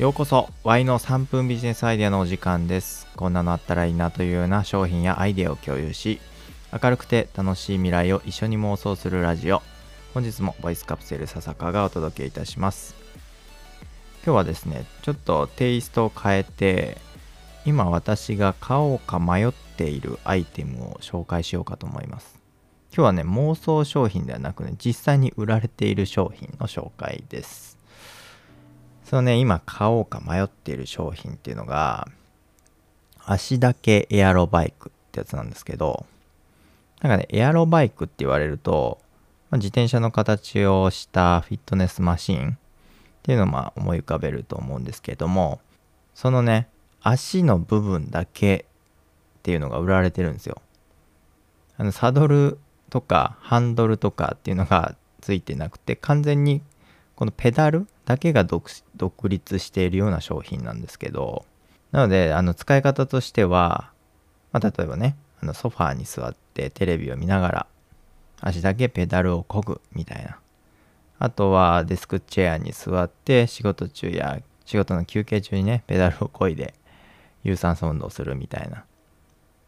ようこそ Y の3分ビジネスアイデアのお時間です。こんなのあったらいいなというような商品やアイデアを共有し明るくて楽しい未来を一緒に妄想するラジオ。本日もボイスカプセル笹香がお届けいたします。今日はですねちょっとテイストを変えて今私が買おうか迷っているアイテムを紹介しようかと思います。今日はね妄想商品ではなくね実際に売られている商品の紹介です。そのね今買おうか迷っている商品っていうのが足だけエアロバイクってやつなんですけどなんかねエアロバイクって言われると、まあ、自転車の形をしたフィットネスマシンっていうのをまあ思い浮かべると思うんですけどもそのね足の部分だけっていうのが売られてるんですよ。あのサドルとかハンドルとかっていうのがついてなくて完全にこのペダルだけが独立しているような商品なんですけどなのであの使い方としては、まあ、例えばねあのソファーに座ってテレビを見ながら足だけペダルを漕ぐみたいな。あとはデスクチェアに座って仕事中や仕事の休憩中にねペダルを漕いで有酸素運動するみたいな。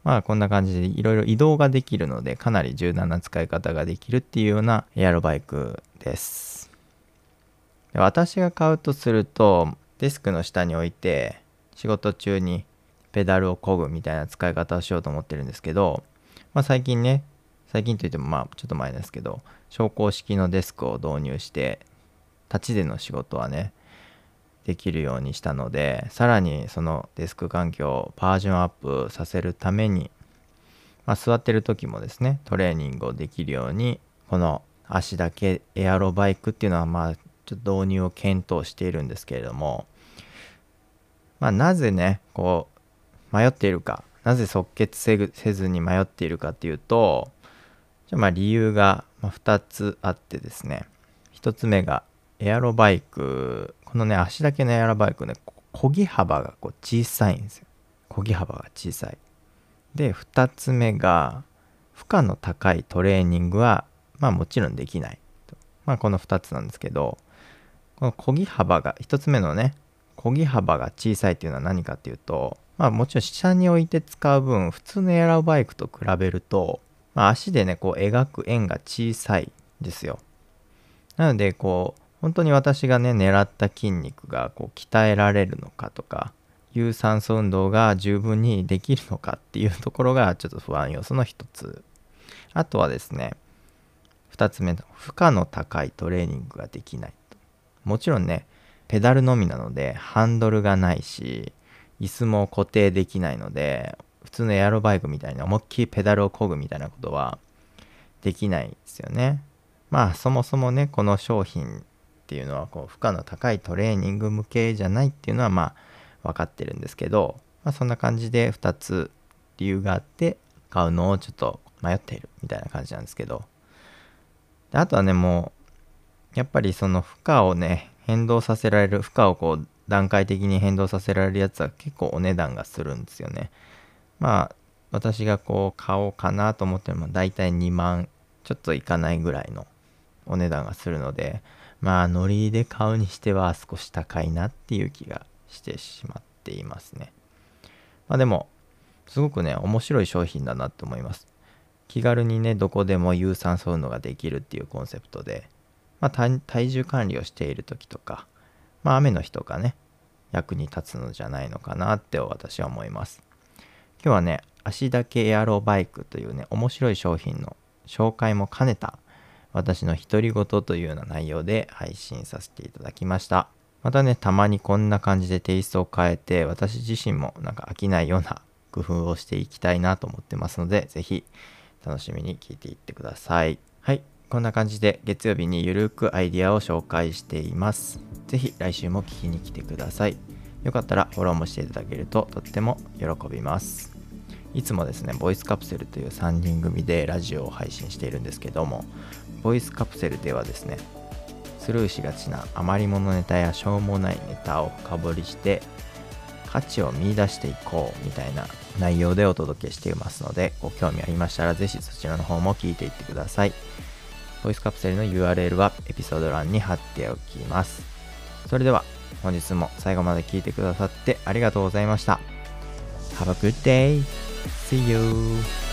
まあこんな感じでいろいろ移動ができるのでかなり柔軟な使い方ができるっていうようなエアロバイクです。私が買うとするとデスクの下に置いて仕事中にペダルを漕ぐみたいな使い方をしようと思ってるんですけど、まあ、最近ね最近といってもまあちょっと前ですけど昇降式のデスクを導入して立ちでの仕事はねできるようにしたのでさらにそのデスク環境をバージョンアップさせるために、まあ、座ってる時もですねトレーニングをできるようにこの足だけエアロバイクっていうのはまあちょっと導入を検討しているんですけれどもまあなぜねこう迷っているかなぜ即決せずに迷っているかっていうとじゃまあ理由が2つあってですね。1つ目がエアロバイクこのね足だけのエアロバイクね漕ぎ幅がこう小さいんですよ。漕ぎ幅が小さい。で2つ目が負荷の高いトレーニングはまあもちろんできない。まあこの2つなんですけどこの漕ぎ幅が1つ目のね漕ぎ幅が小さいっていうのは何かっていうとまあもちろん下に置いて使う分普通のエアロバイクと比べるとまあ、足でね、こう描く円が小さいですよ。なので、こう、本当に私がね、狙った筋肉がこう鍛えられるのかとか、有酸素運動が十分にできるのかっていうところがちょっと不安要素の一つ。あとはですね、2つ目の負荷の高いトレーニングができないもちろんね、ペダルのみなのでハンドルがないし、椅子も固定できないので、普通のエアロバイクみたいに思いっきりペダルを漕ぐみたいなことはできないですよね。まあそもそもねこの商品っていうのはこう負荷の高いトレーニング向けじゃないっていうのはまあ分かってるんですけど、まあ、そんな感じで2つ理由があって買うのをちょっと迷っているみたいな感じなんですけどであとはねもうやっぱりその負荷をね変動させられる負荷をこう段階的に変動させられるやつは結構お値段がするんですよね。まあ私がこう買おうかなと思ってるのは大体2万ちょっといかないぐらいのお値段がするのでまあノリで買うにしては少し高いなっていう気がしてしまっていますねまあでもすごくね面白い商品だなと思います気軽にねどこでも有酸素運動ができるっていうコンセプトで、まあ、体重管理をしている時とかまあ雨の日とかね役に立つのじゃないのかなって私は思います今日はね、足だけエアロバイクというね、面白い商品の紹介も兼ねた私の独り言というような内容で配信させていただきました。またね、たまにこんな感じでテイストを変えて、私自身もなんか飽きないような工夫をしていきたいなと思ってますので、是非楽しみに聞いていってください。はい、こんな感じで月曜日にゆるくアイディアを紹介しています。是非来週も聞きに来てください。よかったらフォローもしていただけるととっても喜びます。いつもですね、ボイスカプセルという3人組でラジオを配信しているんですけども、ボイスカプセルではですね、スルーしがちな余り物ネタやしょうもないネタを深掘りして価値を見出していこうみたいな内容でお届けしていますのでご興味ありましたらぜひそちらの方も聞いていってくださいボイスカプセルの URL はエピソード欄に貼っておきますそれでは本日も最後まで聞いてくださってありがとうございました。Have a good day. See you.